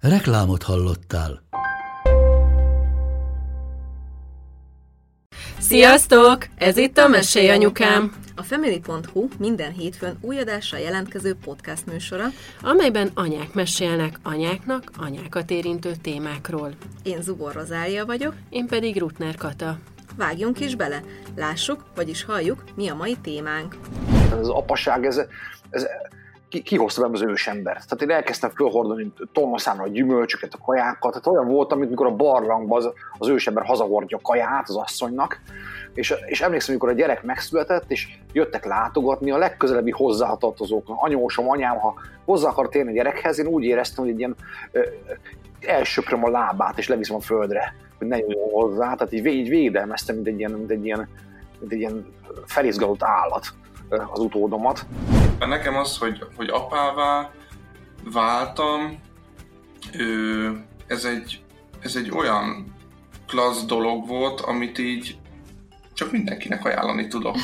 Reklámot hallottál. Sziasztok! Ez itt a Mesélj Anyukám, A Family.hu minden hétfőn új adással jelentkező podcast műsora. amelyben anyák mesélnek anyáknak anyákat érintő témákról. Én Zubor Rozália vagyok, Én pedig Rutner Kata. vágjunk is bele, lássuk, vagyis halljuk, mi a mai témánk. ez az apaság, ez, ez ki, kihozta belőle az ősembert. Tehát én elkezdtem fölhordani tonnaszámra a gyümölcsöket, a kajákat, tehát olyan volt, mint mikor a barlangban az, az ősember hazahordja a kaját az asszonynak, és, és emlékszem, amikor a gyerek megszületett, és jöttek látogatni a legközelebbi hozzátartozók, anyósom, anyám, ha hozzá akar térni a gyerekhez, én úgy éreztem, hogy egy ilyen ö, elsöpröm a lábát, és leviszem a földre, hogy ne jöjjön hozzá, tehát így, így védelmeztem, mint egy ilyen, mint egy ilyen, mint egy ilyen felizgalott állat az utódomat. Nekem az, hogy, hogy apává váltam, ö, ez egy, ez egy olyan klassz dolog volt, amit így csak mindenkinek ajánlani tudok.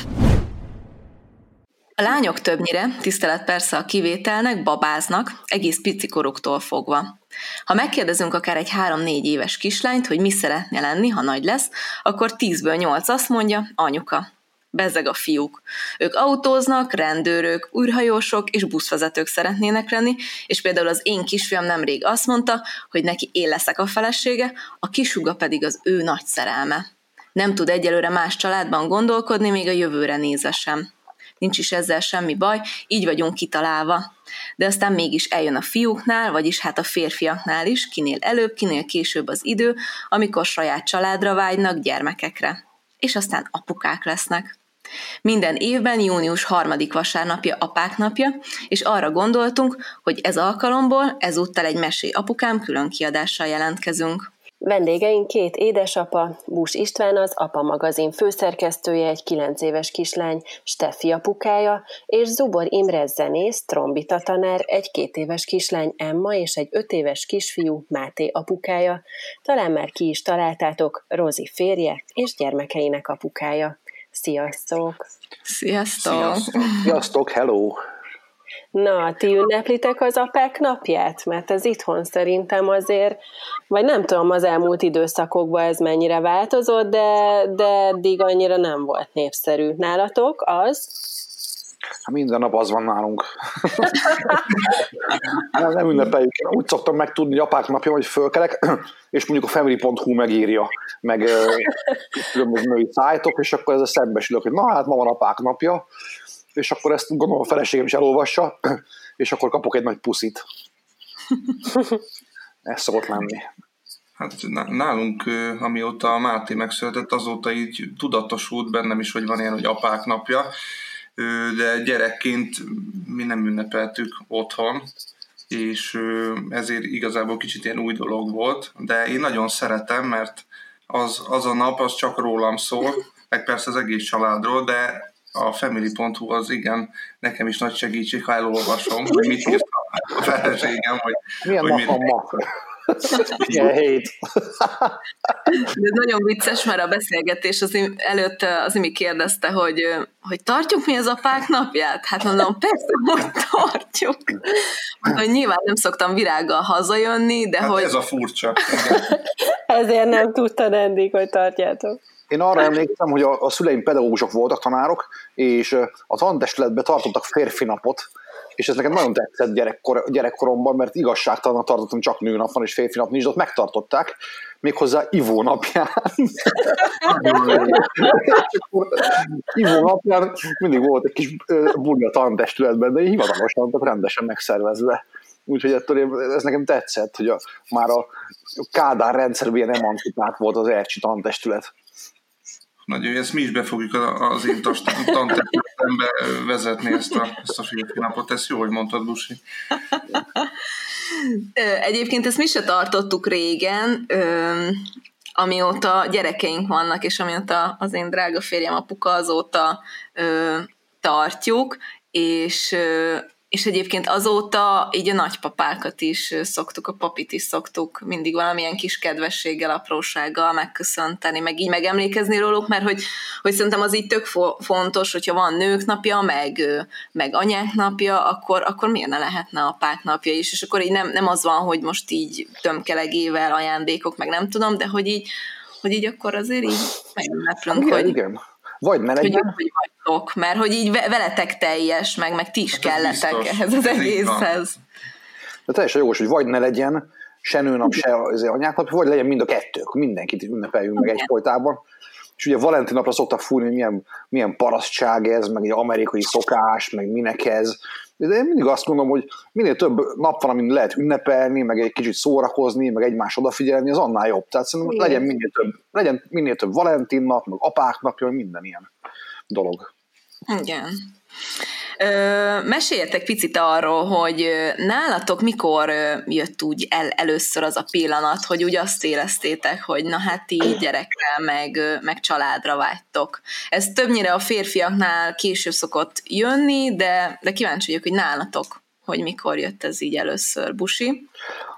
A lányok többnyire, tisztelet persze a kivételnek, babáznak, egész picikoruktól fogva. Ha megkérdezünk akár egy három-négy éves kislányt, hogy mi szeretne lenni, ha nagy lesz, akkor tízből nyolc azt mondja, anyuka. Bezzeg a fiúk. Ők autóznak, rendőrök, űrhajósok és buszvezetők szeretnének lenni, és például az én kisfiam nemrég azt mondta, hogy neki én leszek a felesége, a kisuga pedig az ő nagy szerelme. Nem tud egyelőre más családban gondolkodni, még a jövőre nézve sem. Nincs is ezzel semmi baj, így vagyunk kitalálva. De aztán mégis eljön a fiúknál, vagyis hát a férfiaknál is, kinél előbb, kinél később az idő, amikor saját családra vágynak, gyermekekre. És aztán apukák lesznek. Minden évben június harmadik vasárnapja apák napja, és arra gondoltunk, hogy ez alkalomból ezúttal egy mesé apukám külön kiadással jelentkezünk. Vendégeink két édesapa, Bús István az Apa magazin főszerkesztője, egy 9 éves kislány, Steffi apukája, és Zubor Imre zenész, trombita tanár, egy két éves kislány Emma és egy öt éves kisfiú Máté apukája. Talán már ki is találtátok, Rozi férje és gyermekeinek apukája. Sziasztok! Sziasztok! Sziasztok! Sziasztok, hello! Na, ti ünneplitek az apák napját? Mert ez itthon szerintem azért, vagy nem tudom az elmúlt időszakokban ez mennyire változott, de, de eddig annyira nem volt népszerű. Nálatok az? Hát minden nap az van nálunk. nem, nem ünnepeljük. Én úgy szoktam megtudni, apák napja, hogy fölkelek, és mondjuk a family.hu megírja, meg különböző szájtok, és akkor ezzel szembesülök, hogy na hát ma van apák napja, és akkor ezt gondolom a feleségem is elolvassa, és akkor kapok egy nagy puszit. Ez szokott lenni. Hát ná- nálunk, amióta a Máté megszületett, azóta így tudatosult bennem is, hogy van ilyen, hogy apák napja, de gyerekként mi nem ünnepeltük otthon, és ezért igazából kicsit ilyen új dolog volt, de én nagyon szeretem, mert az, az a nap, az csak rólam szól, meg persze az egész családról, de a family.hu az igen, nekem is nagy segítség, ha elolvasom, hogy mit írt a feleségem, hogy, Milyen hogy nap mit, van ma? Milyen hét? De nagyon vicces, mert a beszélgetés az im- előtt az Imi kérdezte, hogy, hogy tartjuk mi az apák napját? Hát mondom, persze, hogy tartjuk. Hogy nyilván nem szoktam virággal hazajönni, de hát hogy ez a furcsa. Ezért nem tudtad eddig, hogy tartjátok. Én arra emlékszem, hogy a, a szüleim pedagógusok voltak, tanárok, és a tantestületben tartottak férfi napot, és ez nekem nagyon tetszett gyerekkor, gyerekkoromban, mert igazságtalan tartottam, csak nőnap van, és férfi nincs, de ott megtartották, méghozzá Ivó napján. Ivó napján mindig volt egy kis buli a tantestületben, de hivatalosan, tehát rendesen megszervezve. Úgyhogy ettől én, ez nekem tetszett, hogy a, már a Kádár rendszerben ilyen emancipált volt az Ercsi tantestület. Nagyon, ezt mi is be fogjuk az én tanterületembe vezetni ezt a, ezt a férfi napot. Ezt jó, hogy mondtad, Busi. Egyébként ezt mi se tartottuk régen, amióta gyerekeink vannak, és amióta az én drága férjem apuka azóta tartjuk, és és egyébként azóta így a nagypapákat is szoktuk, a papit is szoktuk mindig valamilyen kis kedvességgel, aprósággal megköszönteni, meg így megemlékezni róluk, mert hogy, hogy szerintem az így tök fontos, hogyha van nők napja, meg, meg anyák napja, akkor, akkor miért ne lehetne apák napja is, és akkor így nem, nem az van, hogy most így tömkelegével ajándékok, meg nem tudom, de hogy így, hogy így akkor azért így megünneplünk, hogy, igen. Vagy ne legyen. Hogy, hogy vagytok, mert hogy így veletek teljes, meg, meg ti is hát kelletek biztos. ehhez az egészhez. De teljesen jogos, hogy vagy ne legyen se nőnap, se az anyáknap, vagy legyen mind a kettő, akkor mindenkit ünnepeljünk meg egyfolytában. És ugye Valentin napra szoktak fúrni, hogy milyen, milyen parasztság ez, meg egy amerikai szokás, meg minek ez. De én mindig azt mondom, hogy minél több nap van, amin lehet ünnepelni, meg egy kicsit szórakozni, meg egymás odafigyelni, az annál jobb. Tehát szerintem legyen minél több, legyen minél több Valentin nap, meg apák napja, minden ilyen dolog. Igen. Meséljetek picit arról, hogy nálatok mikor jött úgy el, először az a pillanat, hogy úgy azt éreztétek, hogy na hát így gyerekkel, meg, meg családra vágytok. Ez többnyire a férfiaknál később szokott jönni, de, de kíváncsi vagyok, hogy nálatok, hogy mikor jött ez így először. Busi?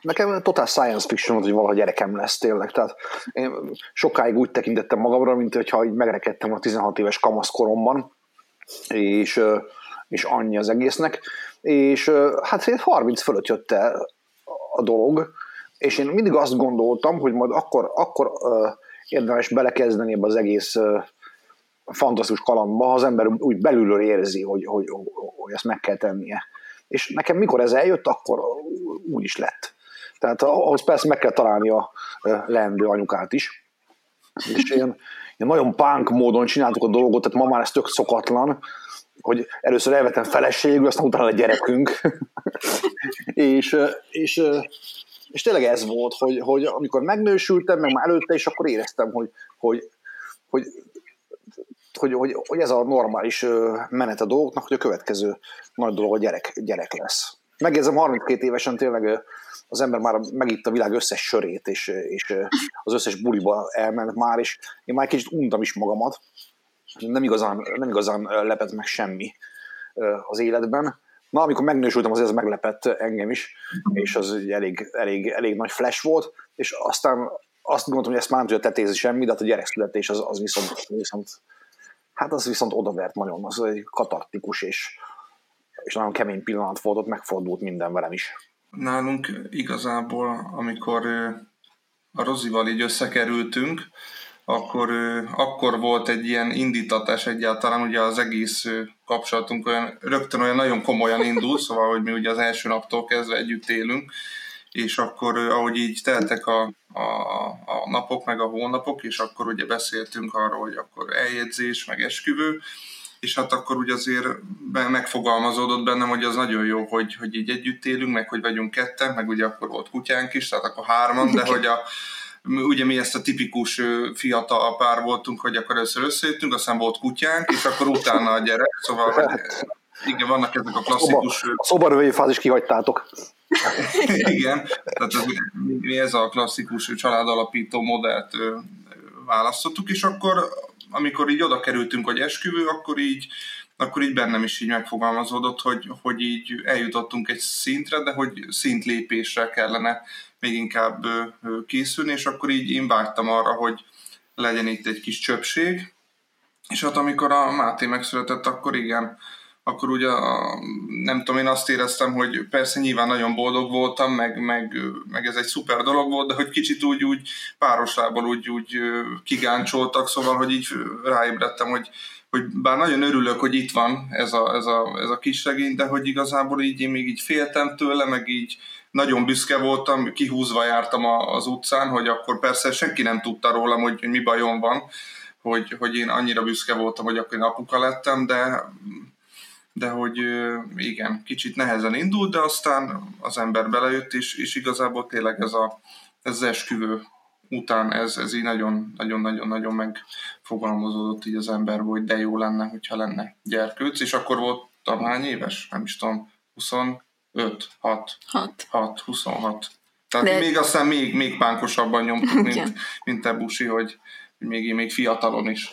Nekem totál science fiction volt, hogy valaha gyerekem lesz tényleg. Tehát én sokáig úgy tekintettem magamra, mint hogyha így megrekedtem a 16 éves kamaszkoromban, és és annyi az egésznek. És hát 30 fölött jött el a dolog, és én mindig azt gondoltam, hogy majd akkor, akkor érdemes belekezdeni ebbe az egész fantasztikus kalandba, ha az ember úgy belülről érzi, hogy, hogy, hogy ezt meg kell tennie. És nekem mikor ez eljött, akkor úgy is lett. Tehát ahhoz persze meg kell találni a leendő anyukát is. És ilyen, ilyen nagyon punk módon csináltuk a dolgot, tehát ma már ez tök szokatlan, hogy először elvetem feleségül, aztán utána a gyerekünk. és, és, és tényleg ez volt, hogy, hogy amikor megnősültem, meg már előtte is, akkor éreztem, hogy, hogy, hogy, hogy, hogy, hogy ez a normális menet a dolgoknak, hogy a következő nagy dolog a gyerek, gyerek lesz. Megjegyzem, 32 évesen tényleg az ember már megitt a világ összes sörét, és, és az összes buliba elment már, és én már egy kicsit untam is magamat, nem igazán, nem igazán lepett meg semmi az életben. Na, amikor megnősültem, azért ez meglepett engem is, és az elég, elég, elég nagy flash volt, és aztán azt gondoltam, hogy ezt már nem tudja tetézni semmi, de hát a gyerekszületés az, az viszont, viszont, hát az viszont odavert nagyon, az egy katartikus és, és nagyon kemény pillanat volt, ott megfordult minden velem is. Nálunk igazából, amikor a Rozival így összekerültünk, akkor, akkor volt egy ilyen indítatás egyáltalán, ugye az egész kapcsolatunk olyan, rögtön olyan nagyon komolyan indul, szóval, hogy mi ugye az első naptól kezdve együtt élünk, és akkor ahogy így teltek a, a, a napok, meg a hónapok, és akkor ugye beszéltünk arról, hogy akkor eljegyzés, meg esküvő, és hát akkor ugye azért megfogalmazódott bennem, hogy az nagyon jó, hogy, hogy így együtt élünk, meg hogy vagyunk ketten, meg ugye akkor volt kutyánk is, tehát akkor hárman, de hogy a, ugye mi ezt a tipikus fiatal pár voltunk, hogy akkor először összejöttünk, aztán volt kutyánk, és akkor utána a gyerek, szóval hát, igen, vannak ezek a klasszikus... A szobarvői fázis kihagytátok. igen, tehát ez, mi ez a klasszikus családalapító modellt választottuk, és akkor amikor így oda kerültünk, hogy esküvő, akkor így akkor így bennem is így megfogalmazódott, hogy, hogy így eljutottunk egy szintre, de hogy szintlépésre kellene még inkább készülni, és akkor így én vágytam arra, hogy legyen itt egy kis csöpség, és hát amikor a Máté megszületett, akkor igen, akkor ugye nem tudom, én azt éreztem, hogy persze nyilván nagyon boldog voltam, meg, meg, meg ez egy szuper dolog volt, de hogy kicsit úgy, úgy pároslából úgy, úgy kigáncsoltak, szóval, hogy így ráébredtem, hogy, hogy bár nagyon örülök, hogy itt van ez a, ez a, ez a kis regény, de hogy igazából így én még így féltem tőle, meg így nagyon büszke voltam, kihúzva jártam az utcán, hogy akkor persze senki nem tudta rólam, hogy, hogy mi bajom van, hogy, hogy én annyira büszke voltam, hogy akkor én apuka lettem, de, de hogy igen, kicsit nehezen indult, de aztán az ember belejött, és, és igazából tényleg ez, a, ez az esküvő után ez, ez így nagyon-nagyon-nagyon megfogalmazódott így az emberből, hogy de jó lenne, hogyha lenne gyerkőc, és akkor voltam hány éves? Nem is tudom, 25, 6, 6, 6 26. Tehát de... még aztán még, még pánkosabban nyomtuk, mint, mint te Busi, hogy még, még fiatalon is.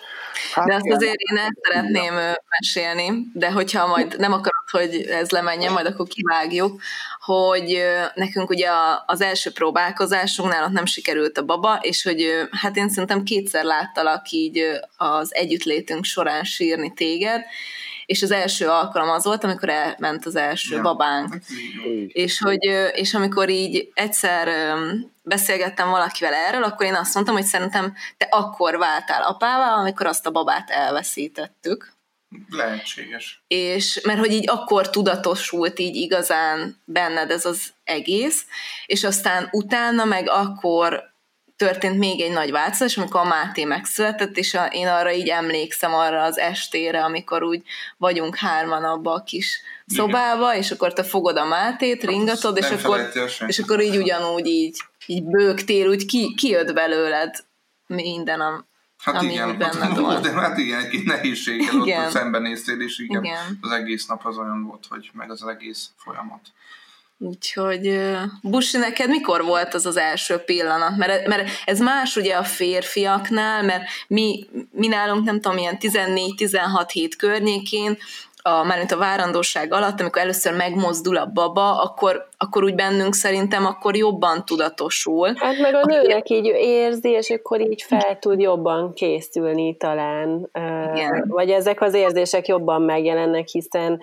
Hát de azt azért én el szeretném mesélni, de hogyha majd nem akarod, hogy ez lemenjen, majd akkor kivágjuk, hogy nekünk ugye az első próbálkozásunknál ott nem sikerült a baba, és hogy hát én szerintem kétszer láttalak így az együttlétünk során sírni téged, és az első alkalom az volt, amikor elment az első ja. babánk. Hát és, hogy, és amikor így egyszer beszélgettem valakivel erről, akkor én azt mondtam, hogy szerintem te akkor váltál apává, amikor azt a babát elveszítettük. Lehetséges. És mert hogy így akkor tudatosult így igazán benned ez az egész, és aztán utána meg akkor történt még egy nagy változás, amikor a Máté megszületett, és a, én arra így emlékszem arra az estére, amikor úgy vagyunk hárman abba a kis Igen. szobába, és akkor te fogod a Mátét, ringatod, és akkor, és akkor így ugyanúgy így, így bőgtél, úgy ki, kijött belőled minden, a, Hát ami igen, benned volt. De hát igen, egy nehézséggel igen. ott szembenéztél, és igen, igen, az egész nap az olyan volt, hogy meg az egész folyamat. Úgyhogy Busi, neked mikor volt az az első pillanat? Mert, mert ez más ugye a férfiaknál, mert mi, mi nálunk nem tudom, ilyen 14-16 hét környékén, a, mármint a várandóság alatt, amikor először megmozdul a baba, akkor, akkor úgy bennünk szerintem akkor jobban tudatosul. Hát meg a nőnek így érzi, és akkor így fel tud jobban készülni talán. Igen. Vagy ezek az érzések jobban megjelennek, hiszen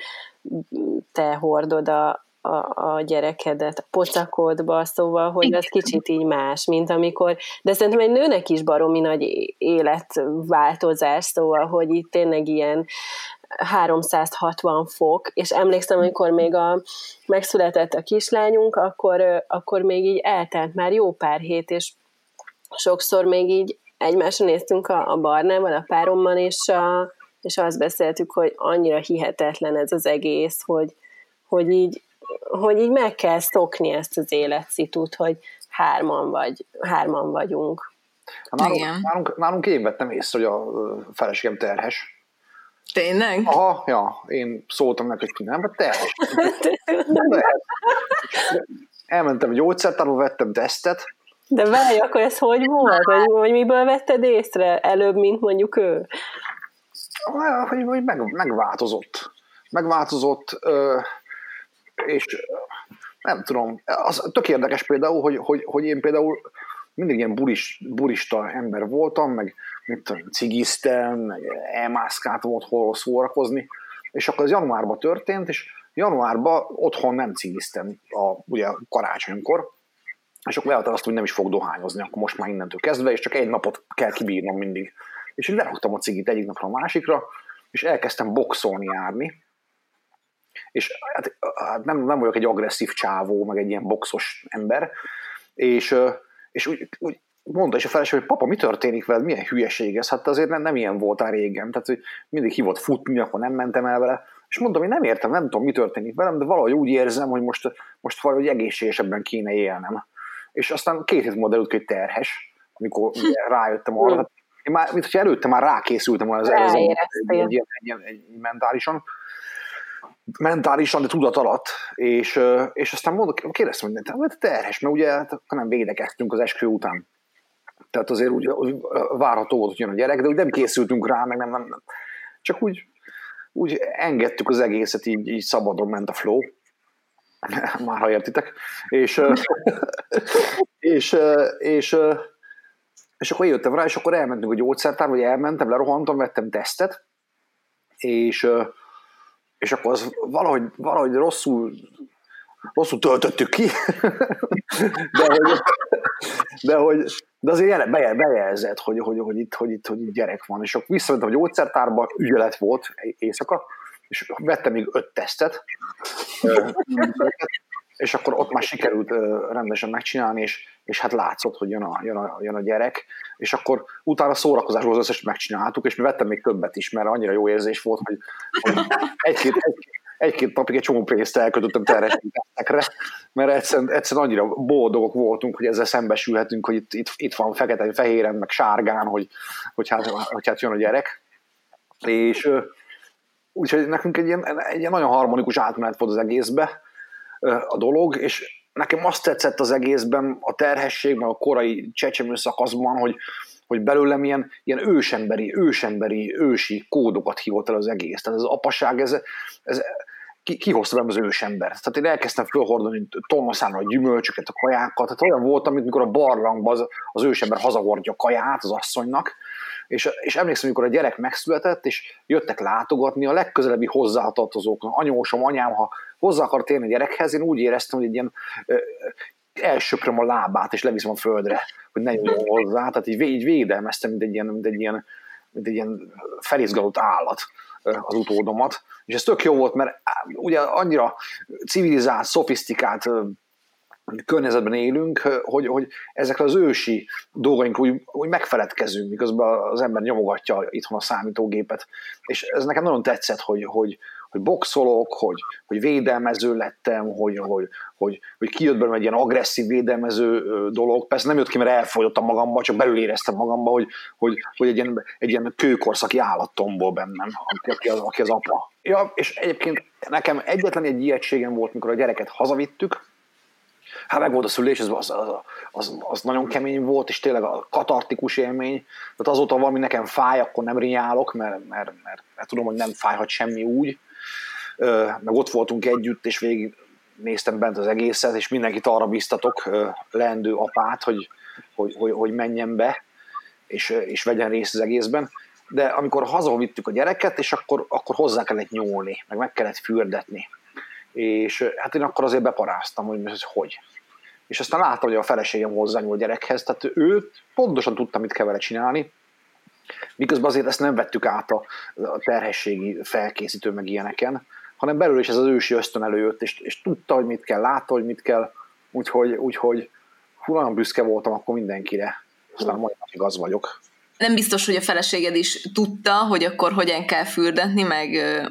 te hordod a, a, a gyerekedet a pocakodba, szóval, hogy az kicsit így más, mint amikor, de szerintem egy nőnek is baromi nagy életváltozás, szóval, hogy itt tényleg ilyen 360 fok, és emlékszem, amikor még a, megszületett a kislányunk, akkor, akkor még így eltelt már jó pár hét, és sokszor még így egymásra néztünk a, a barnával, a párommal, és, a, és azt beszéltük, hogy annyira hihetetlen ez az egész, hogy, hogy így hogy így meg kell szokni ezt az életszitút, hogy hárman, vagy, hárman vagyunk. Hát nálunk, Igen. Nálunk, nálunk én vettem észre, hogy a feleségem terhes. Tényleg? Aha, ja, én szóltam neki, hogy nem, mert terhes. Elmentem a gyógyszertárba, vettem tesztet. De várj, akkor ez hogy volt? Vagy, vagy miből vetted észre előbb, mint mondjuk ő? Hogy, hogy meg, megváltozott. Megváltozott, és nem tudom, az tök érdekes például, hogy, hogy, hogy én például mindig ilyen buris, burista ember voltam, meg mit tudom, cigiztem, meg elmászkált volt hol szórakozni, és akkor ez januárban történt, és januárban otthon nem cigiztem a, ugye karácsonykor, és akkor elhatároztam, hogy nem is fog dohányozni, akkor most már innentől kezdve, és csak egy napot kell kibírnom mindig. És így leraktam a cigit egyik napra a másikra, és elkezdtem boxolni járni, és hát, hát nem, nem vagyok egy agresszív csávó, meg egy ilyen boxos ember, és, és úgy, úgy mondta is a feleség, hogy papa, mi történik veled, milyen hülyeség ez, hát azért nem, nem ilyen voltál régen, tehát hogy mindig hívott futni, akkor nem mentem el vele, és mondom, hogy nem értem, nem tudom, mi történik velem, de valahogy úgy érzem, hogy most, most valahogy egészségesebben kéne élnem. És aztán két hét múlva derült, hogy terhes, amikor rájöttem arra, én már, mint hogy előtte már rákészültem volna az, egy, egy, egy, egy, egy, mentálisan, mentálisan, de tudat alatt, és, és aztán mondok, kérdeztem, hogy te terhes, mert ugye hát nem védekeztünk az eskü után. Tehát azért úgy, várható volt, hogy jön a gyerek, de úgy nem készültünk rá, meg nem, nem, nem. csak úgy, úgy engedtük az egészet, így, így szabadon ment a flow, már ha értitek, és, és, és, és akkor jöttem rá, és akkor elmentünk a gyógyszertárba, vagy elmentem, lerohantam, vettem tesztet, és és akkor az valahogy, valahogy rosszul, rosszul töltöttük ki, de, hogy, de, hogy, de azért bejelzett, hogy, hogy, hogy, itt, hogy, itt, hogy itt gyerek van, és akkor visszamentem a gyógyszertárba, ügyelet volt éjszaka, és vettem még öt tesztet, és akkor ott már sikerült rendesen megcsinálni, és, és hát látszott, hogy jön a, jön, a, jön a gyerek, és akkor utána szórakozásból az összes megcsináltuk, és mi vettem még többet is, mert annyira jó érzés volt, hogy, hogy egy-két, egy, egy-két napig egy csomó pénzt elkötöttem terhesítettekre, mert egyszerűen, egyszerűen annyira boldogok voltunk, hogy ezzel szembesülhetünk, hogy itt, itt, itt van fekete, fehéren, meg sárgán, hogy, hogy, hát, hogy hát jön a gyerek. És úgyhogy nekünk egy ilyen, egy ilyen nagyon harmonikus átmenet volt az egészbe a dolog, és nekem azt tetszett az egészben, a terhességben, a korai csecsemő szakaszban, hogy, hogy belőlem ilyen, ilyen ősemberi, ősemberi, ősi kódokat hívott el az egész. Tehát az apaság, ez, ez ki, kihozta velem az ősembert. Tehát én elkezdtem fölhordani tonnaszámra a gyümölcsöket, a kajákat. Tehát olyan voltam, mint mikor a barlangban az, az ősember hazahordja a kaját az asszonynak, és, és emlékszem, amikor a gyerek megszületett, és jöttek látogatni a legközelebbi hozzátartozók, anyósom, anyám, ha hozzá akart érni a gyerekhez, én úgy éreztem, hogy egy ilyen ö, elsöpröm a lábát, és leviszem a földre, hogy ne jöjjön hozzá. Tehát így, így védelmeztem, mint egy ilyen, mint egy ilyen, mint egy ilyen felizgalott állat az utódomat. És ez tök jó volt, mert ugye annyira civilizált, szofisztikált környezetben élünk, hogy, hogy ezekre az ősi dolgaink úgy, úgy megfeledkezünk, miközben az ember nyomogatja itthon a számítógépet. És ez nekem nagyon tetszett, hogy, hogy, hogy boxolok, hogy, hogy védelmező lettem, hogy, hogy, hogy, hogy kijött belőle egy ilyen agresszív védelmező dolog. Persze nem jött ki, mert elfolyottam magamba, csak belül éreztem magamba, hogy, hogy, hogy egy, ilyen, egy ilyen kőkorszaki állattomból bennem, aki az, aki az apa. Ja, és egyébként nekem egyetlen egy ijegységem volt, mikor a gyereket hazavittük, hát meg volt a szülés, az, az, az, az, nagyon kemény volt, és tényleg a katartikus élmény. Tehát azóta valami nekem fáj, akkor nem rinyálok, mert, mert, mert, mert tudom, hogy nem fájhat semmi úgy. Meg ott voltunk együtt, és végig néztem bent az egészet, és mindenkit arra biztatok, leendő apát, hogy, hogy, hogy, hogy menjen be, és, és vegyen részt az egészben. De amikor hazavittük a gyereket, és akkor, akkor hozzá kellett nyúlni, meg meg kellett fürdetni. És hát én akkor azért beparáztam, hogy hogy. És aztán láttam, hogy a feleségem hozzányúl a gyerekhez, tehát ő pontosan tudta, mit kell vele csinálni, miközben azért ezt nem vettük át a, a terhességi felkészítő meg ilyeneken, hanem belül is ez az ősi ösztön előjött, és, és tudta, hogy mit kell, látta, hogy mit kell, úgyhogy, úgyhogy hú, nagyon büszke voltam akkor mindenkire. Aztán majd az vagyok. Nem biztos, hogy a feleséged is tudta, hogy akkor hogyan kell fürdetni, meg,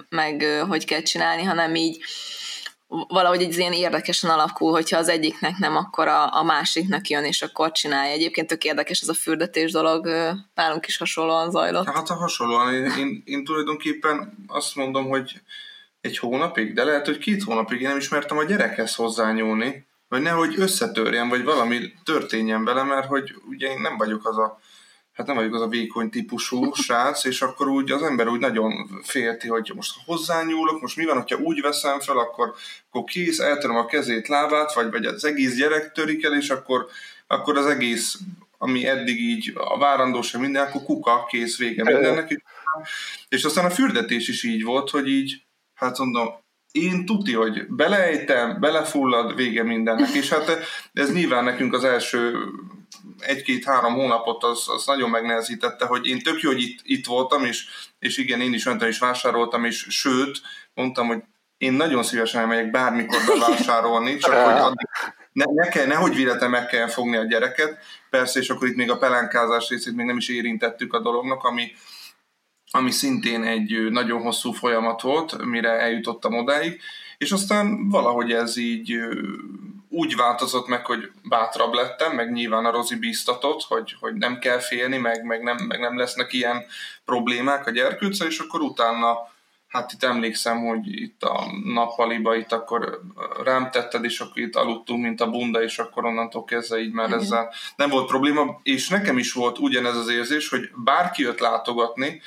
meg hogy kell csinálni, hanem így valahogy egy ilyen érdekesen alakul, hogyha az egyiknek nem, akkor a, a másiknak jön, és akkor csinálja. Egyébként tök érdekes ez a fürdetés dolog, nálunk is hasonlóan zajlott. Hát a hasonlóan. Én, én, én tulajdonképpen azt mondom, hogy egy hónapig, de lehet, hogy két hónapig én nem ismertem a gyerekhez hozzányúlni, vagy nehogy összetörjen, vagy valami történjen vele, mert hogy ugye én nem vagyok az a hát nem vagyok az a vékony típusú srác, és akkor úgy az ember úgy nagyon félti, hogy most hozzányúlok, most mi van, hogyha úgy veszem fel, akkor, akkor kész, eltöröm a kezét, lábát, vagy, vagy az egész gyerek törik el, és akkor, akkor az egész, ami eddig így a várandóság minden, akkor kuka, kész, vége mindennek. És aztán a fürdetés is így volt, hogy így, hát mondom, én tuti, hogy beleejtem, belefullad, vége mindennek. És hát ez nyilván nekünk az első egy-két-három hónapot az, az nagyon megnehezítette, hogy én tök jó, hogy itt, itt voltam, és, és igen, én is mentem és vásároltam, és sőt, mondtam, hogy én nagyon szívesen elmegyek bármikor bevásárolni, csak hogy addig ne, ne kell, nehogy véletlen meg kell fogni a gyereket. Persze, és akkor itt még a pelánkázás részét még nem is érintettük a dolognak, ami, ami szintén egy nagyon hosszú folyamat volt, mire eljutottam odáig, és aztán valahogy ez így úgy változott meg, hogy bátrabb lettem, meg nyilván a Rozi bíztatott, hogy, hogy nem kell félni, meg, meg, nem, meg nem lesznek ilyen problémák a gyerkőccel, és akkor utána, hát itt emlékszem, hogy itt a nappaliba itt akkor rám tetted, és akkor itt aludtunk, mint a bunda, és akkor onnantól kezdve így már ezzel nem volt probléma, és nekem is volt ugyanez az érzés, hogy bárki jött látogatni,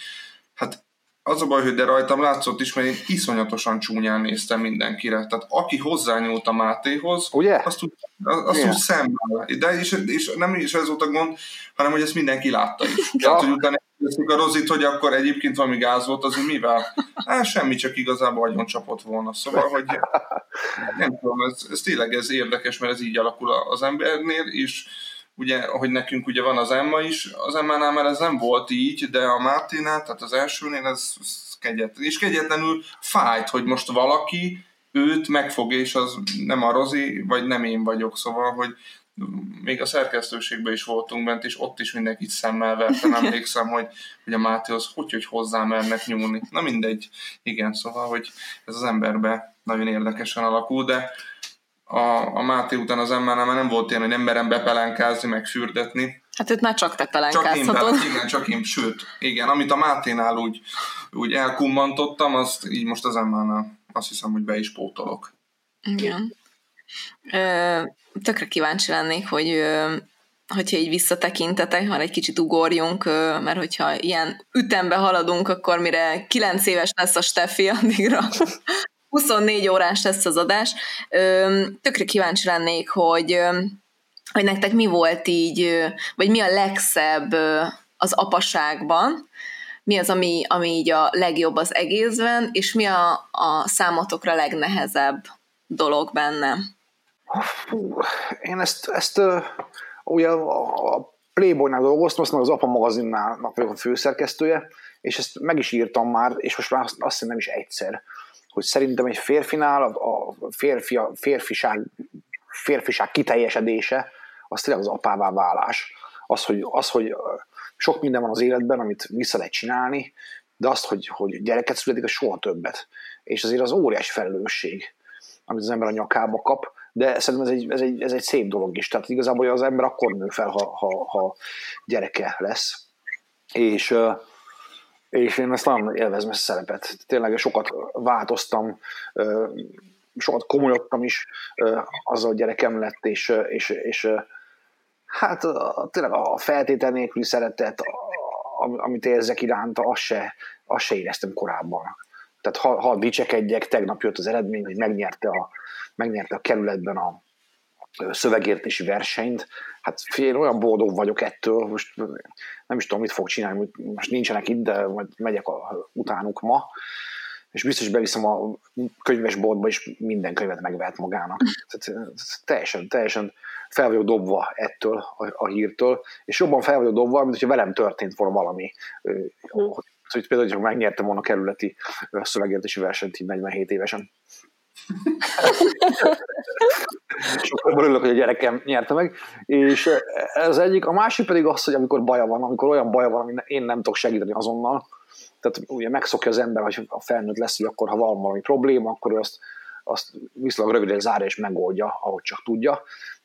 hát az a baj, hogy de rajtam látszott is, mert én iszonyatosan csúnyán néztem mindenkire. Tehát aki hozzányúlt a Mátéhoz, Ugye? azt úgy, azt úgy szemmel. De és, és nem is ez volt a gond, hanem hogy ezt mindenki látta is. Ja. Tehát, hogy utána a rozit, hogy akkor egyébként valami gáz volt, az mivel? Hát semmi, csak igazából agyon csapott volna. Szóval, hogy nem tudom, ez, ez tényleg ez érdekes, mert ez így alakul az embernél, és ugye, hogy nekünk ugye van az Emma is, az Emma-nál már ez nem volt így, de a Mártinál, tehát az elsőnél ez, ez kegyetlen. És kegyetlenül fájt, hogy most valaki őt megfogja, és az nem a Rozi, vagy nem én vagyok, szóval, hogy még a szerkesztőségben is voltunk bent, és ott is mindenkit szemmel vertem. Emlékszem, hogy, hogy a Mátéhoz hogy, hogy hozzá mernek nyúlni. Na mindegy, igen, szóval, hogy ez az emberbe nagyon érdekesen alakul, de a, a Máté után az ember nem volt ilyen, hogy emberen bepelenkázni, meg fürdetni. Hát itt már csak te pelenkázhatod. Csak én, igen, csak én, sőt, igen, amit a Máténál úgy, úgy elkummantottam, azt így most az emmánál azt hiszem, hogy be is pótolok. Igen. Ö, tökre kíváncsi lennék, hogy ö, hogyha így visszatekintetek, már egy kicsit ugorjunk, ö, mert hogyha ilyen ütembe haladunk, akkor mire 9 éves lesz a Steffi, addigra 24 órás lesz az adás. Tökre kíváncsi lennék, hogy hogy nektek mi volt így, vagy mi a legszebb az apaságban, mi az, ami, ami így a legjobb az egészben, és mi a, a számotokra legnehezebb dolog benne? Én ezt, ezt ugye a Playboy-nál dolgoztam, aztán az apa magazinnál vagyok a főszerkesztője, és ezt meg is írtam már, és most már azt hiszem nem is egyszer, hogy szerintem egy férfinál a férfi, a férfiság, férfiság kiteljesedése, az tényleg az apává válás. Az, hogy, az, hogy sok minden van az életben, amit vissza lehet csinálni, de azt, hogy, hogy gyereket születik, az soha többet. És azért az óriási felelősség, amit az ember a nyakába kap, de szerintem ez egy, ez egy, ez egy szép dolog is. Tehát igazából az ember akkor nő fel, ha, ha, ha gyereke lesz. És, és én ezt nagyon élvezem ezt a szerepet. Tényleg sokat változtam, sokat komolyodtam is azzal, hogy gyerekem lett, és, és, és hát a, tényleg a feltétel nélküli szeretet, amit érzek iránta, azt se, azt se éreztem korábban. Tehát ha, ha dicsekedjek, tegnap jött az eredmény, hogy megnyerte a, megnyerte a kerületben a szövegértési versenyt, hát fél olyan boldog vagyok ettől, most nem is tudom, mit fog csinálni, most nincsenek itt, de majd megyek a, utánuk ma, és biztos beviszem a könyvesboltba, és minden könyvet megvehet magának. Tehát, teljesen, teljesen fel vagyok dobva ettől a, a hírtől, és jobban fel vagyok dobva, mint hogyha velem történt volna valami. Mm. Hogy például, hogy megnyertem volna a kerületi szövegértési versenyt így 47 évesen. Sokkal örülök, hogy a gyerekem nyerte meg. És ez egyik. A másik pedig az, hogy amikor baja van, amikor olyan baja van, ami én nem tudok segíteni azonnal, tehát ugye megszokja az ember, hogy a felnőtt lesz, hogy akkor ha van valami probléma, akkor azt, azt viszonylag röviden zárja és megoldja, ahogy csak tudja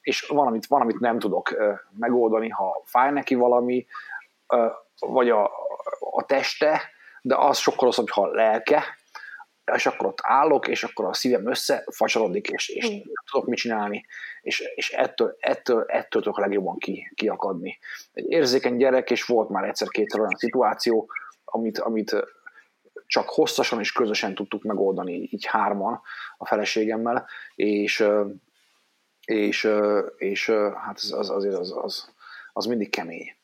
és van amit, van, amit nem tudok megoldani, ha fáj neki valami, vagy a, a teste, de az sokkal rosszabb, ha a lelke, és akkor ott állok, és akkor a szívem összefacsorodik, és, és nem tudok mit csinálni, és, és ettől, ettől, ettől tudok legjobban ki, kiakadni. Egy érzékeny gyerek, és volt már egyszer-kétszer olyan szituáció, amit, amit csak hosszasan és közösen tudtuk megoldani, így hárman a feleségemmel, és és, és hát az, az, azért az, az, az mindig kemény.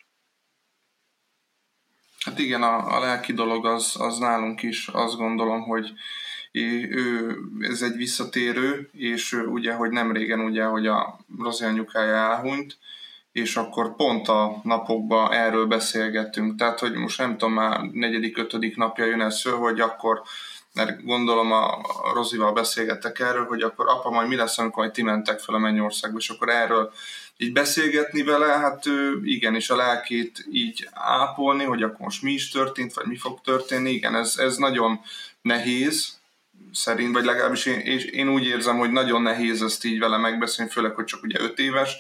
Hát igen, a, a lelki dolog az, az nálunk is azt gondolom, hogy ő, ez egy visszatérő, és ugye, hogy nem régen ugye, hogy a Rozi anyukája elhunyt, és akkor pont a napokban erről beszélgettünk. Tehát, hogy most nem tudom, már negyedik, ötödik napja jön ez föl, hogy akkor mert gondolom a, Rozival beszélgettek erről, hogy akkor apa, majd mi lesz, amikor majd ti mentek fel a Mennyországba, és akkor erről így beszélgetni vele, hát igen, és a lelkét így ápolni, hogy akkor most mi is történt, vagy mi fog történni, igen, ez, ez nagyon nehéz, szerint, vagy legalábbis én, és én úgy érzem, hogy nagyon nehéz ezt így vele megbeszélni, főleg, hogy csak ugye öt éves,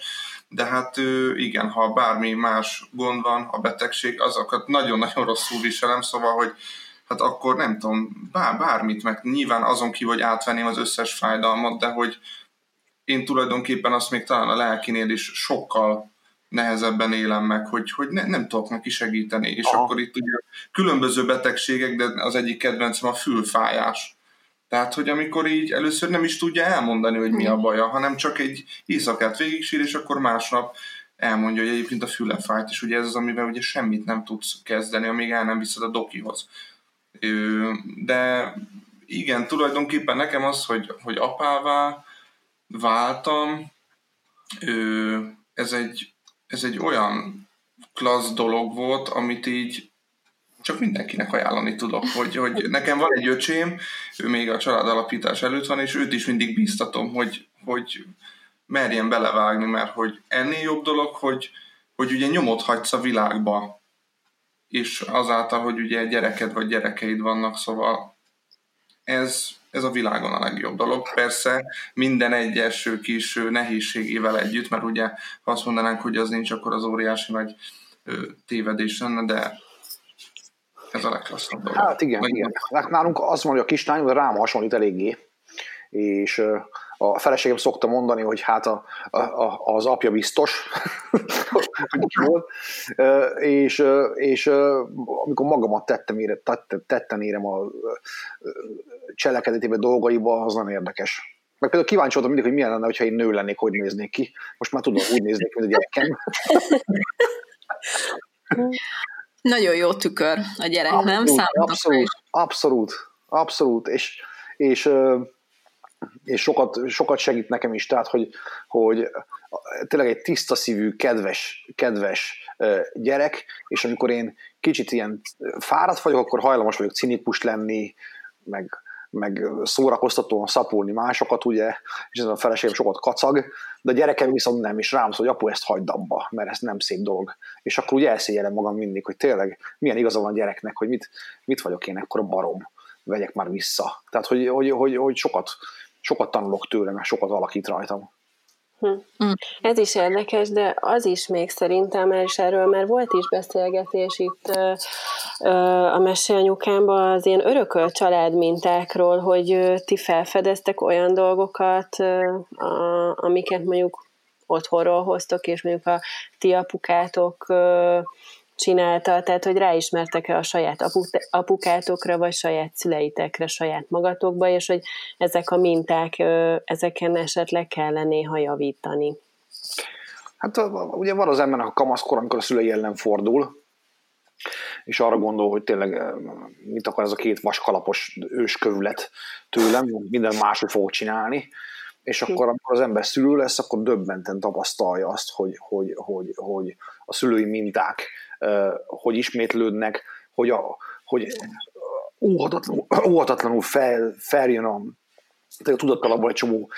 de hát igen, ha bármi más gond van, a betegség, azokat nagyon-nagyon rosszul viselem, szóval, hogy hát akkor nem tudom, bár, bármit, meg nyilván azon ki, hogy átvenném az összes fájdalmat, de hogy én tulajdonképpen azt még talán a lelkinél is sokkal nehezebben élem meg, hogy, hogy ne, nem tudok neki segíteni, és Aha. akkor itt ugye különböző betegségek, de az egyik kedvencem a fülfájás. Tehát, hogy amikor így először nem is tudja elmondani, hogy mi a baja, hanem csak egy éjszakát végig sír, és akkor másnap elmondja, hogy egyébként a füle fájt, és ugye ez az, amivel ugye semmit nem tudsz kezdeni, amíg el nem viszed a dokihoz. De igen, tulajdonképpen nekem az, hogy, hogy apává váltam, ez egy, ez egy olyan klassz dolog volt, amit így csak mindenkinek ajánlani tudok, hogy, hogy nekem van egy öcsém, ő még a család alapítás előtt van, és őt is mindig bíztatom, hogy, hogy merjen belevágni, mert hogy ennél jobb dolog, hogy, hogy ugye nyomot hagysz a világba, és azáltal, hogy ugye gyereked vagy gyerekeid vannak, szóval ez, ez a világon a legjobb dolog. Persze minden egyes kis nehézségével együtt, mert ugye ha azt mondanánk, hogy az nincs, akkor az óriási nagy tévedés lenne, de ez a legklasszabb dolog. Hát igen, Meg igen. Hát nálunk azt mondja a kislány, hogy rám hasonlít eléggé, és a feleségem szokta mondani, hogy hát a, a, az apja biztos, hogy ki volt, és, és amikor magamat tettem, ére, tettem érem a cselekedetébe dolgaiba, az nem érdekes. Meg például kíváncsi voltam mindig, hogy milyen lenne, ha én nő lennék, hogy néznék ki. Most már tudom, úgy néznék, mint a gyerekem. Nagyon jó tükör a gyerek, abszolút, nem? Számomra abszolút, abszolút, abszolút, és, és, és sokat, sokat segít nekem is, tehát, hogy, hogy tényleg egy tiszta szívű, kedves, kedves gyerek, és amikor én kicsit ilyen fáradt vagyok, akkor hajlamos vagyok cinikus lenni, meg meg szórakoztatóan szapulni másokat, ugye, és ez a feleségem sokat kacag, de a gyerekem viszont nem, és rám szól, hogy apu, ezt hagyd abba, mert ez nem szép dolog. És akkor ugye elszégyelem magam mindig, hogy tényleg milyen igaza van a gyereknek, hogy mit, mit vagyok én ekkor a barom, vegyek már vissza. Tehát, hogy, hogy, hogy, hogy sokat, sokat tanulok tőle, mert sokat alakít rajtam. Hm. Ez is érdekes, de az is még szerintem, és erről már volt is beszélgetés itt ö, ö, a meseanyukámban az ilyen örökölt családmintákról, hogy ö, ti felfedeztek olyan dolgokat, ö, a, amiket mondjuk otthonról hoztok, és mondjuk a ti apukátok ö, csinálta, tehát hogy ráismertek-e a saját apukátokra, vagy saját szüleitekre, saját magatokba, és hogy ezek a minták, ezeken esetleg kellene néha javítani. Hát ugye van az embernek a kamaszkor, amikor a szülei ellen fordul, és arra gondol, hogy tényleg mit akar ez a két vaskalapos őskövület tőlem, minden máshogy fogok csinálni, és akkor, amikor az ember szülő lesz, akkor döbbenten tapasztalja azt, hogy, hogy, hogy, hogy a szülői minták hogy ismétlődnek, hogy, a, hogy óhatatlanul, fel, feljön a tényleg tudatalabban egy csomó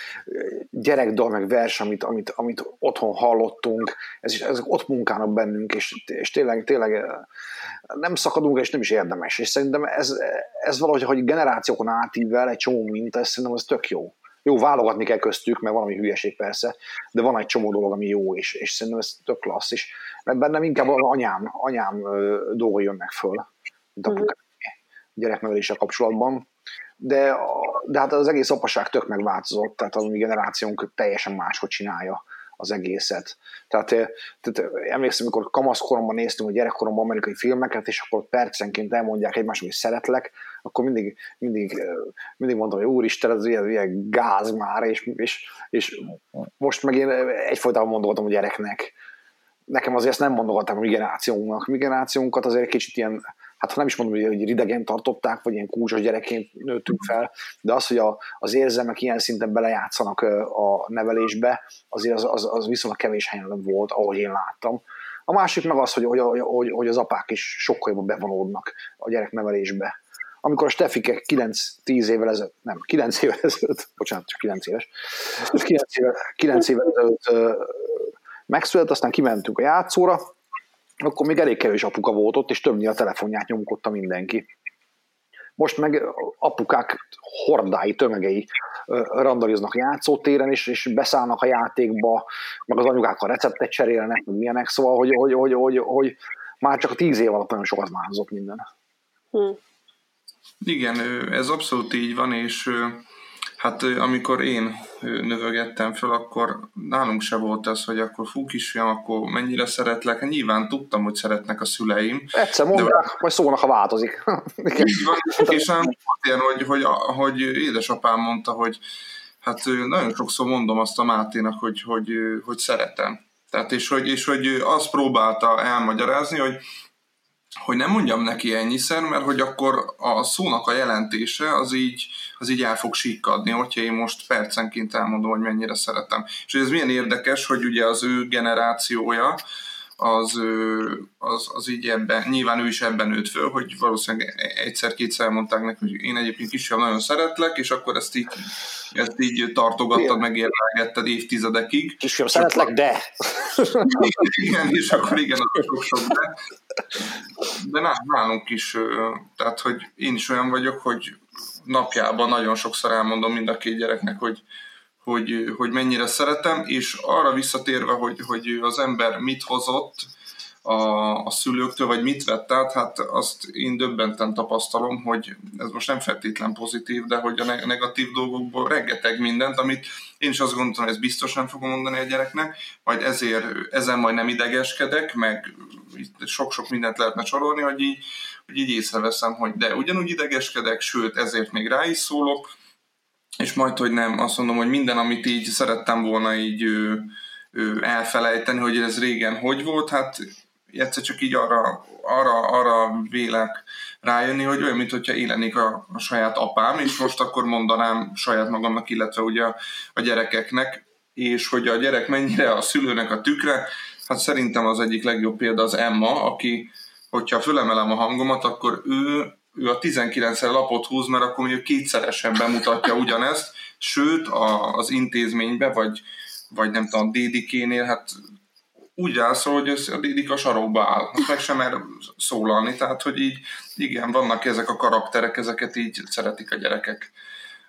gyerekdal, meg vers, amit, amit, amit otthon hallottunk, ez is, ezek ott munkálnak bennünk, és, és tényleg, tényleg nem szakadunk, és nem is érdemes. És szerintem ez, ez valahogy, hogy generációkon átível egy csomó minta, ez szerintem ez tök jó. Jó, válogatni kell köztük, mert valami hülyeség persze, de van egy csomó dolog, ami jó, és, és szerintem ez tök klassz, és mert bennem inkább az anyám, anyám dolgai jönnek föl, mint a gyerekneveléssel kapcsolatban. De, de hát az egész apaság tök megváltozott, tehát a mi generációnk teljesen máshogy csinálja az egészet. Tehát, tehát emlékszem, amikor kamaszkoromban néztünk a gyerekkoromban amerikai filmeket, és akkor percenként elmondják egymást, hogy szeretlek, akkor mindig, mindig, mindig mondtam, hogy úristen, ez ilyen, ilyen gáz már, és, és, és most meg én egyfolytában mondogatom a gyereknek, nekem azért ezt nem mondogatták a mi generációnknak. Mi generációnkat azért kicsit ilyen, hát ha nem is mondom, hogy ridegen tartották, vagy ilyen kúcsos gyerekként nőttünk fel, de az, hogy a, az érzelmek ilyen szinten belejátszanak a nevelésbe, azért az, az, az viszonylag kevés helyen volt, ahogy én láttam. A másik meg az, hogy, hogy, hogy, hogy az apák is sokkal jobban bevonódnak a gyereknevelésbe. Amikor a Stefike 9-10 évvel ezelőtt, nem, 9 évvel ezelőtt, bocsánat, csak 9 éves, 9 évvel, 9 évvel ezelőtt megszületett, aztán kimentünk a játszóra, akkor még elég kevés apuka volt ott, és többnyire a telefonját nyomkodta mindenki. Most meg apukák hordái, tömegei randaliznak a játszótéren, és, és beszállnak a játékba, meg az anyukák a receptet cserélnek, meg milyenek, szóval, hogy, hogy, hogy, hogy, hogy már csak a tíz év alatt nagyon sokat változott minden. Hm. Igen, ez abszolút így van, és Hát amikor én növögettem fel, akkor nálunk se volt ez, hogy akkor fú kisfiam, akkor mennyire szeretlek. Hát nyilván tudtam, hogy szeretnek a szüleim. Egyszer mondják, de... majd szólnak, ha változik. Így van, és nem volt hogy, hogy, hogy édesapám mondta, hogy hát nagyon sokszor mondom azt a Máténak, hogy, hogy, hogy szeretem. Tehát és hogy, és hogy azt próbálta elmagyarázni, hogy hogy nem mondjam neki ennyiszer, mert hogy akkor a szónak a jelentése az így, az így el fog sikkadni, hogyha én most percenként elmondom, hogy mennyire szeretem. És ez milyen érdekes, hogy ugye az ő generációja, az, az, az így ebben, nyilván ő is ebben nőtt föl, hogy valószínűleg egyszer-kétszer mondták neki, hogy én egyébként kisebb nagyon szeretlek, és akkor ezt így, ezt így tartogattad, megérlegetted évtizedekig. Kisfiam, szeretlek, de... igen, és akkor igen, az sok-sok de. De nálunk is, tehát, hogy én is olyan vagyok, hogy napjában nagyon sokszor elmondom mind a két gyereknek, hogy, hogy, hogy mennyire szeretem, és arra visszatérve, hogy, hogy az ember mit hozott a, a szülőktől, vagy mit vett át, hát azt én döbbenten tapasztalom, hogy ez most nem feltétlen pozitív, de hogy a negatív dolgokból rengeteg mindent, amit én is azt gondolom, hogy ezt biztos nem fogom mondani a gyereknek, majd ezért ezen majd nem idegeskedek, meg sok-sok mindent lehetne sorolni, hogy így, hogy így észreveszem, hogy de ugyanúgy idegeskedek, sőt ezért még rá is szólok, és majd, hogy nem, azt mondom, hogy minden, amit így szerettem volna így ő, ő elfelejteni, hogy ez régen hogy volt, hát egyszer csak így arra, arra, arra vélek rájönni, hogy olyan, mintha élenik a, a saját apám, és most akkor mondanám saját magamnak, illetve ugye a, a gyerekeknek, és hogy a gyerek mennyire a szülőnek a tükre, hát szerintem az egyik legjobb példa az Emma, aki, hogyha fölemelem a hangomat, akkor ő ő a 19-szer lapot húz, mert akkor mondjuk kétszeresen bemutatja ugyanezt, sőt a, az intézménybe, vagy, vagy nem tudom, a dédikénél, hát úgy rászól, hogy ez a dédik a sarokba áll, hát meg sem mer szólalni, tehát hogy így igen, vannak ezek a karakterek, ezeket így szeretik a gyerekek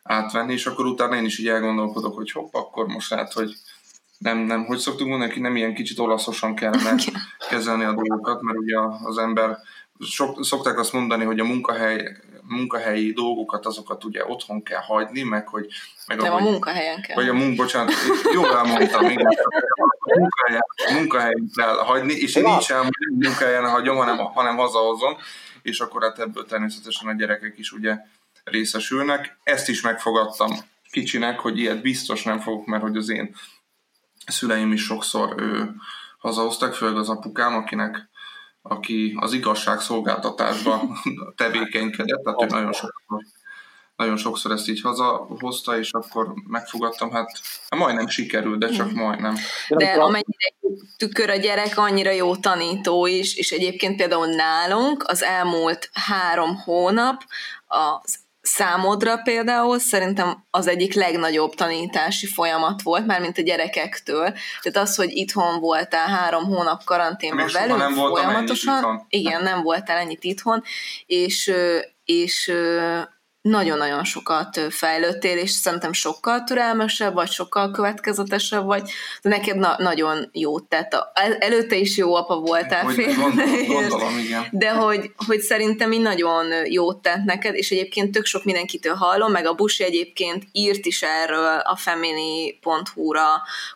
átvenni, és akkor utána én is így elgondolkodok, hogy hopp, akkor most lehet, hogy nem, nem, hogy szoktunk mondani, nem ilyen kicsit olaszosan kellene kezelni a dolgokat, mert ugye az ember sok, szokták azt mondani, hogy a munkahely, munkahelyi dolgokat, azokat ugye otthon kell hagyni, meg hogy... Meg Nem, ahogy, a munkahelyen kell. Vagy a munk, bocsánat, jól elmondtam, igen, a munkahelyen, a munkahelyen kell hagyni, és én így sem munkahelyen hagyom, hanem, hanem hazahozom, és akkor hát ebből természetesen a gyerekek is ugye részesülnek. Ezt is megfogadtam kicsinek, hogy ilyet biztos nem fogok, mert hogy az én szüleim is sokszor ő, hazahoztak, főleg az apukám, akinek aki az igazságszolgáltatásban tevékenykedett, tehát ő nagyon sokszor, nagyon sokszor ezt így hazahozta, és akkor megfogadtam, hát majdnem sikerült, de csak majdnem. De amennyire tükör a gyerek, annyira jó tanító is, és egyébként például nálunk az elmúlt három hónap az számodra például szerintem az egyik legnagyobb tanítási folyamat volt, már mint a gyerekektől. Tehát az, hogy itthon voltál három hónap karanténban velünk nem folyamatosan, igen, nem voltál ennyit itthon, és, és nagyon-nagyon sokat fejlődtél, és szerintem sokkal türelmesebb, vagy sokkal következetesebb vagy, de neked na- nagyon jó tett. El- előtte is jó apa voltál hogy, fél. Gondolom, gondolom, igen. De hogy, hogy szerintem így nagyon jót tett neked, és egyébként tök sok mindenkitől hallom, meg a Busi egyébként írt is erről a family.hu-ra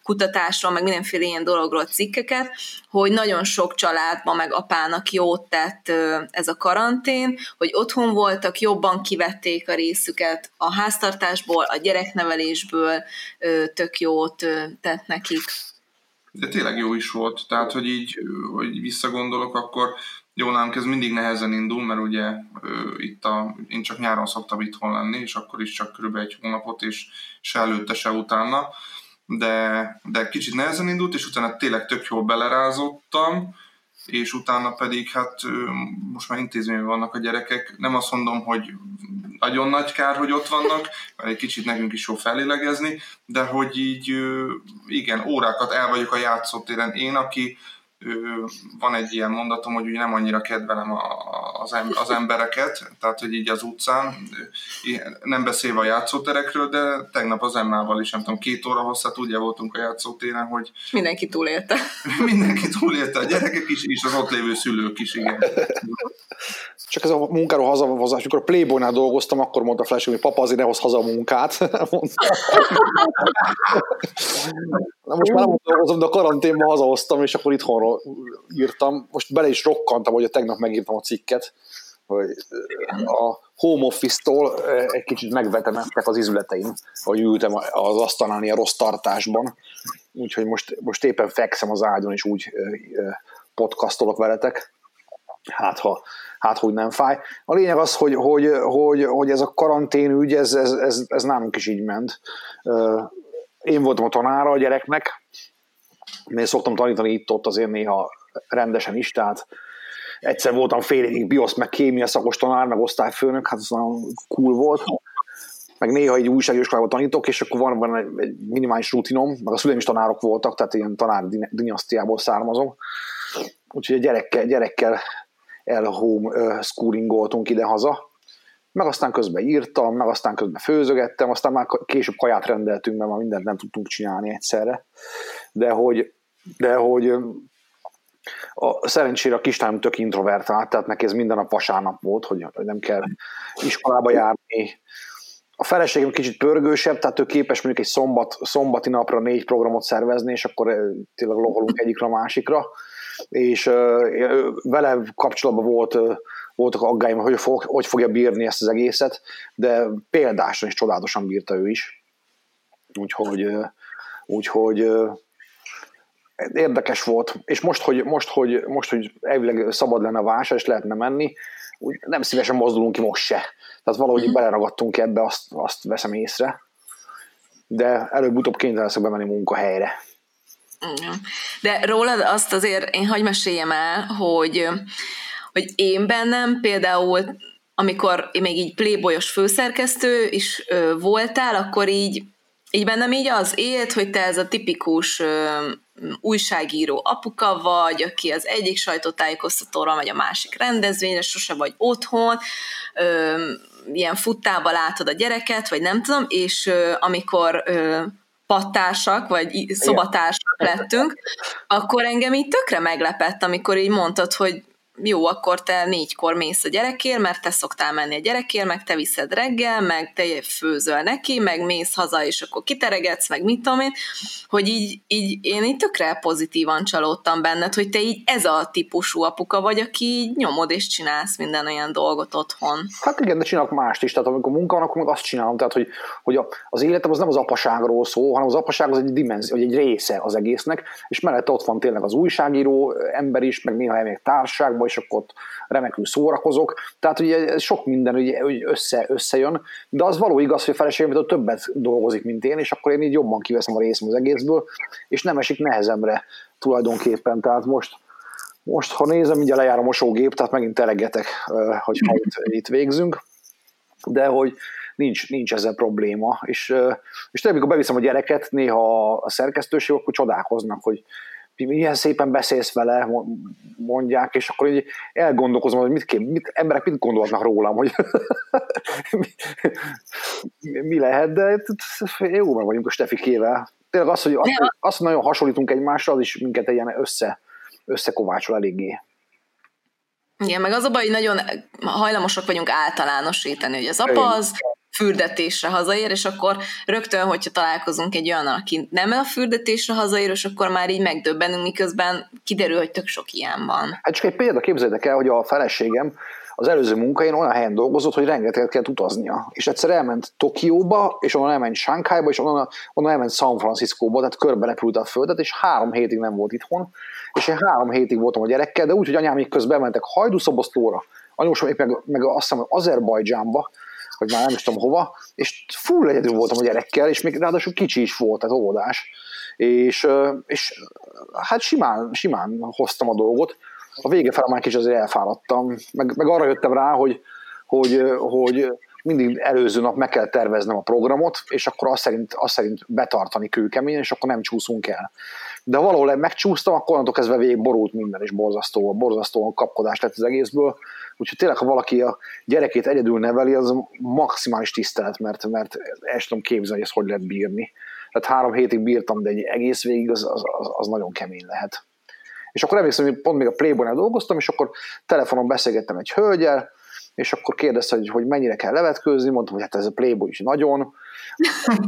kutatásról, meg mindenféle ilyen dologról cikkeket, hogy nagyon sok családban, meg apának jót tett ez a karantén, hogy otthon voltak, jobban kivették a részüket a háztartásból, a gyereknevelésből, tök jót tett nekik. De tényleg jó is volt, tehát hogy így, hogy visszagondolok, akkor jó, nálunk ez mindig nehezen indul, mert ugye itt a, én csak nyáron szoktam itthon lenni, és akkor is csak kb. egy hónapot, és se előtte, se utána, de, de kicsit nehezen indult, és utána tényleg tök jól belerázottam, és utána pedig hát most már intézményben vannak a gyerekek. Nem azt mondom, hogy nagyon nagy kár, hogy ott vannak, mert egy kicsit nekünk is jó felélegezni, de hogy így igen, órákat el vagyok a játszótéren. Én, aki van egy ilyen mondatom, hogy ugye nem annyira kedvelem az, az embereket, tehát hogy így az utcán, nem beszélve a játszóterekről, de tegnap az Emmával is, nem tudom, két óra hosszat ugye voltunk a játszótéren, hogy... Mindenki túlélte. mindenki túlélte, a gyerekek is, és az ott lévő szülők is, igen. Csak ez a munkáról hazavozás, amikor a Playboy-nál dolgoztam, akkor mondta Flash, hogy papa azért ne hoz haza a munkát. Na most már nem dolgozom, de a karanténban hazahoztam, és akkor itthonról írtam. Most bele is rokkantam, hogy a tegnap megírtam a cikket, hogy a home office-tól egy kicsit megvetemedtek az izületeim, hogy ültem az asztalán ilyen rossz tartásban. Úgyhogy most, most éppen fekszem az ágyon, és úgy podcastolok veletek. Hát ha, hát hogy nem fáj. A lényeg az, hogy, hogy, hogy, hogy ez a karantén ügy, ez, ez, ez, ez nálunk is így ment. Én voltam a tanára a gyereknek, én szoktam tanítani itt-ott azért néha rendesen is, tehát egyszer voltam fél évig biosz, meg kémia szakos tanár, meg osztályfőnök, hát ez nagyon cool volt. Meg néha egy újságíróskolában tanítok, és akkor van, van egy, egy minimális rutinom, meg a szüleim is tanárok voltak, tehát ilyen tanár dinasztiából származom. Úgyhogy a gyerekkel, gyerekkel el home schoolingoltunk ide-haza, meg aztán közben írtam, meg aztán közben főzögettem, aztán már később kaját rendeltünk, mert már mindent nem tudtunk csinálni egyszerre. De hogy, de hogy a, szerencsére a kislányom tök introvertált, tehát neki ez minden nap vasárnap volt, hogy nem kell iskolába járni. A feleségem kicsit pörgősebb, tehát ő képes mondjuk egy szombat, szombati napra négy programot szervezni, és akkor tényleg loholunk egyikre a másikra. És vele kapcsolatban volt, voltak aggáim, hogy fog, hogy fogja bírni ezt az egészet, de példásan és csodálatosan bírta ő is. Úgyhogy, úgyhogy érdekes volt, és most, hogy, most, hogy, most, hogy elvileg szabad lenne a vásár, és lehetne menni, úgy nem szívesen mozdulunk ki most se. Tehát valahogy mm. beleragadtunk ebbe, azt, azt veszem észre. De előbb-utóbb kénytelen leszek bemenni munkahelyre. De rólad azt azért én hagy meséljem el, hogy, hogy én bennem például, amikor még így playboyos főszerkesztő is voltál, akkor így így bennem így az élt, hogy te ez a tipikus újságíró apuka vagy, aki az egyik sajtótájékoztatóra megy a másik rendezvényre, sose vagy otthon, ö, ilyen futtába látod a gyereket, vagy nem tudom, és ö, amikor ö, pattársak, vagy szobatársak lettünk, akkor engem így tökre meglepett, amikor így mondtad, hogy jó, akkor te négykor mész a gyerekért, mert te szoktál menni a gyerekért, meg te viszed reggel, meg te főzöl neki, meg mész haza, és akkor kiteregetsz, meg mit tudom én, hogy így, így én így tökre pozitívan csalódtam benned, hogy te így ez a típusú apuka vagy, aki így nyomod és csinálsz minden olyan dolgot otthon. Hát igen, de csinálok mást is, tehát amikor munka van, akkor meg azt csinálom, tehát hogy, hogy az életem az nem az apaságról szól, hanem az apaság az egy dimenzió, egy része az egésznek, és mellette ott van tényleg az újságíró ember is, meg néha még társaságban, és akkor ott remekül szórakozok. Tehát ugye sok minden ugye, össze, összejön, de az való igaz, hogy a feleségem többet dolgozik, mint én, és akkor én így jobban kiveszem a részem az egészből, és nem esik nehezemre tulajdonképpen. Tehát most, most ha nézem, ugye lejár a mosógép, tehát megint teregetek, hogy itt, itt végzünk, de hogy nincs, nincs ezzel probléma. És, és tényleg, amikor beviszem a gyereket, néha a szerkesztőség, akkor csodálkoznak, hogy milyen szépen beszélsz vele, mondják, és akkor így elgondolkozom, hogy mit, kéne, mit emberek mit gondolnak rólam, hogy mi lehet, de jó meg vagyunk a Stefikével. Tényleg az, hogy azt, azt nagyon hasonlítunk egymásra, az is minket egy ilyen össze, összekovácsol eléggé. Igen, meg az a baj, hogy nagyon hajlamosak vagyunk általánosítani, hogy az apa az fürdetésre hazaér, és akkor rögtön, hogyha találkozunk egy olyan, aki nem a fürdetésre hazaér, és akkor már így megdöbbenünk, miközben kiderül, hogy tök sok ilyen van. Hát csak egy példa képzeljétek el, hogy a feleségem az előző munkain olyan helyen dolgozott, hogy rengeteget kellett utaznia. És egyszer elment Tokióba, és onnan elment Sánkhájba, és onnan, onnan elment San Franciscóba, tehát körbe repült a földet, és három hétig nem volt itthon. És én három hétig voltam a gyerekkel, de úgy, hogy anyám még közben mentek hajdúszoboszlóra, anyósom épp meg, meg azt hiszem, Azerbajdzsánba, vagy már nem is tudom hova, és full egyedül voltam a gyerekkel, és még ráadásul kicsi is volt, tehát óvodás, és, és hát simán, simán hoztam a dolgot. A vége fel már kicsit azért elfáradtam, meg, meg arra jöttem rá, hogy, hogy, hogy mindig előző nap meg kell terveznem a programot, és akkor azt szerint, azt szerint betartani kőkeményen, és akkor nem csúszunk el. De valahol megcsúsztam, akkor onnantól kezdve végig borult minden, és borzasztó, borzasztó kapkodás lett az egészből. Úgyhogy tényleg, ha valaki a gyerekét egyedül neveli, az maximális tisztelet, mert, mert el tudom képzelni, hogy ezt hogy lehet bírni. Tehát három hétig bírtam, de egy egész végig az, az, az, az nagyon kemény lehet. És akkor emlékszem, hogy pont még a Playboy-nál dolgoztam, és akkor telefonon beszélgettem egy hölgyel, és akkor kérdezte, hogy, hogy mennyire kell levetkőzni, mondtam, hogy hát ez a Playboy is nagyon,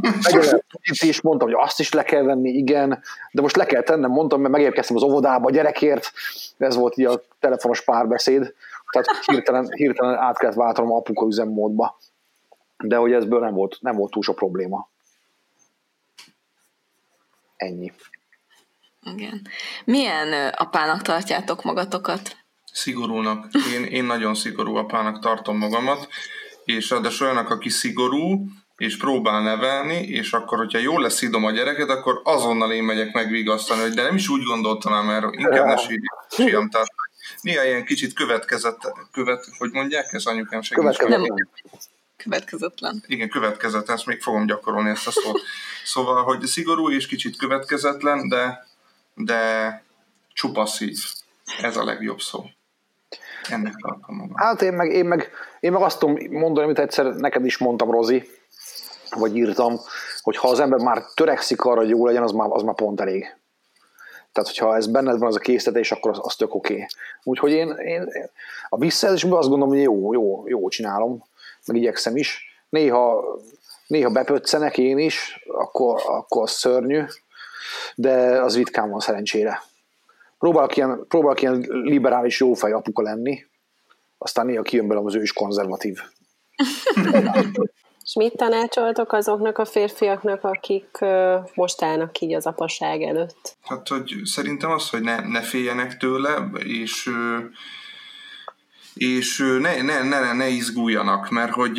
is mondtam, hogy azt is le kell venni, igen, de most le kell tennem, mondtam, mert megérkeztem az óvodába a gyerekért, ez volt így a telefonos párbeszéd, tehát hirtelen, hirtelen át kellett váltanom apuka üzemmódba. De hogy ezből nem volt, nem volt túl sok probléma. Ennyi. Igen. Milyen apának tartjátok magatokat? Szigorúnak. Én, én nagyon szigorú apának tartom magamat, és de olyanak, aki szigorú, és próbál nevelni, és akkor, hogyha jól lesz idom a gyereket, akkor azonnal én megyek megvigasztani, hogy de nem is úgy gondoltam már, mert inkább ne sírjam. Tehát néha ilyen kicsit következett, követ, hogy mondják, ez anyukám segít. Következetlen. Igen, következetlen, ezt még fogom gyakorolni ezt a szót. Szóval, hogy szigorú és kicsit következetlen, de, de csupa szív. Ez a legjobb szó. Ennek tartom magam. Hát én meg, én, meg, én meg azt tudom mondani, amit egyszer neked is mondtam, Rozi, vagy írtam, hogy ha az ember már törekszik arra, hogy jó legyen, az már, az már pont elég. Tehát, hogyha ez benned van az a készítetés, akkor az, az tök oké. Okay. Úgyhogy én, én a visszajelzésben azt gondolom, hogy jó, jó, jó csinálom, meg igyekszem is. Néha, néha bepötszenek én is, akkor, akkor az szörnyű, de az ritkán van szerencsére. Próbálok ilyen, próbálok ilyen liberális jófej apuka lenni, aztán néha kijön belőlem az ő is konzervatív. És mit tanácsoltok azoknak a férfiaknak, akik most állnak így az apaság előtt? Hát, hogy szerintem az, hogy ne, ne féljenek tőle, és és ne, ne, ne, ne izguljanak, mert hogy,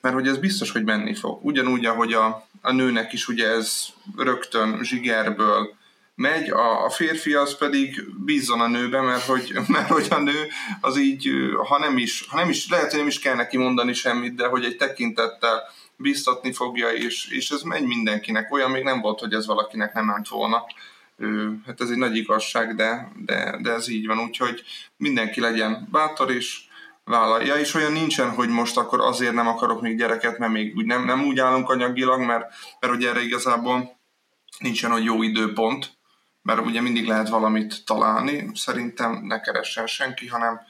mert hogy ez biztos, hogy menni fog. Ugyanúgy, ahogy a, a nőnek is ugye ez rögtön zsigerből megy, a, a férfi az pedig bízzon a nőbe, mert hogy, mert hogy a nő az így, ha nem is, ha nem is, lehet, hogy nem is kell neki mondani semmit, de hogy egy tekintettel biztatni fogja, és, és ez megy mindenkinek. Olyan még nem volt, hogy ez valakinek nem ment volna. Hát ez egy nagy igazság, de, de, de ez így van, úgyhogy mindenki legyen bátor, és vállalja, és olyan nincsen, hogy most akkor azért nem akarok még gyereket, mert még úgy nem, nem úgy állunk anyagilag, mert, mert hogy erre igazából nincsen, hogy jó időpont, mert ugye mindig lehet valamit találni, szerintem ne keressen senki, hanem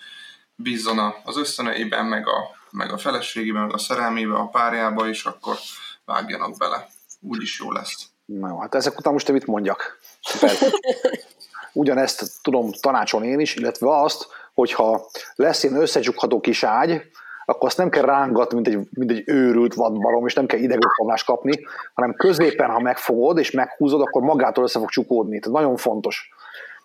bízzon az ösztöneiben, meg a, meg a feleségében, meg a szerelmébe, a párjába, és akkor vágjanak bele. Úgy is jó lesz. Na jó, hát ezek után most te mit mondjak? Ugyanezt tudom tanácsolni én is, illetve azt, hogyha lesz ilyen összecsukható kis ágy, akkor azt nem kell rángatni, mint egy, mint egy őrült vadbarom, és nem kell idegokkamlást kapni, hanem középen, ha megfogod és meghúzod, akkor magától össze fog csukódni. Tehát nagyon fontos.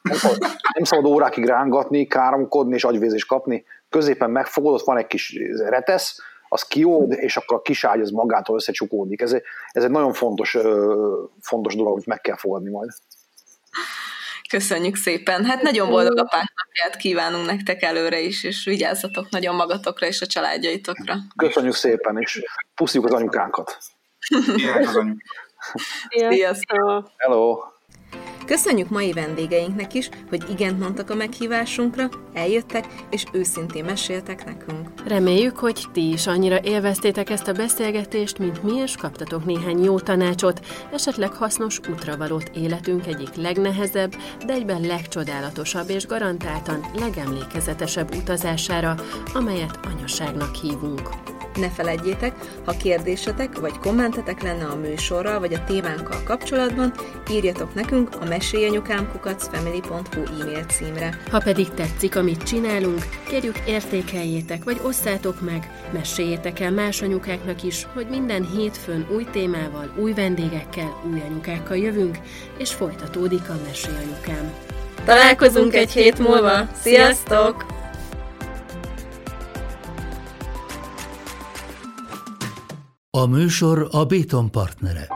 Nem szabad, nem szabad órákig rángatni, káromkodni és agyvézést kapni. Középen megfogod, ott van egy kis retesz, az kiód, és akkor a kiságy az magától összecsukódik. Ez, ez egy nagyon fontos, fontos dolog, amit meg kell fogadni majd. Köszönjük szépen. Hát nagyon boldog apák napját kívánunk nektek előre is, és vigyázzatok nagyon magatokra és a családjaitokra. Köszönjük szépen, és pusztjuk az anyukánkat. Sziasztok! Hello! Köszönjük mai vendégeinknek is, hogy igent mondtak a meghívásunkra, eljöttek és őszintén meséltek nekünk. Reméljük, hogy ti is annyira élveztétek ezt a beszélgetést, mint mi, és kaptatok néhány jó tanácsot, esetleg hasznos útravalót életünk egyik legnehezebb, de egyben legcsodálatosabb és garantáltan legemlékezetesebb utazására, amelyet anyaságnak hívunk. Ne feledjétek, ha kérdésetek vagy kommentetek lenne a műsorral vagy a témánkkal kapcsolatban, írjatok nekünk a mesélyanyukámkukacfamily.hu e-mail címre. Ha pedig tetszik, amit csinálunk, kérjük értékeljétek vagy osszátok meg, meséljétek el más anyukáknak is, hogy minden hétfőn új témával, új vendégekkel, új anyukákkal jövünk, és folytatódik a Mesélyanyukám. Találkozunk egy hét múlva! Sziasztok! A műsor a Béton partnere.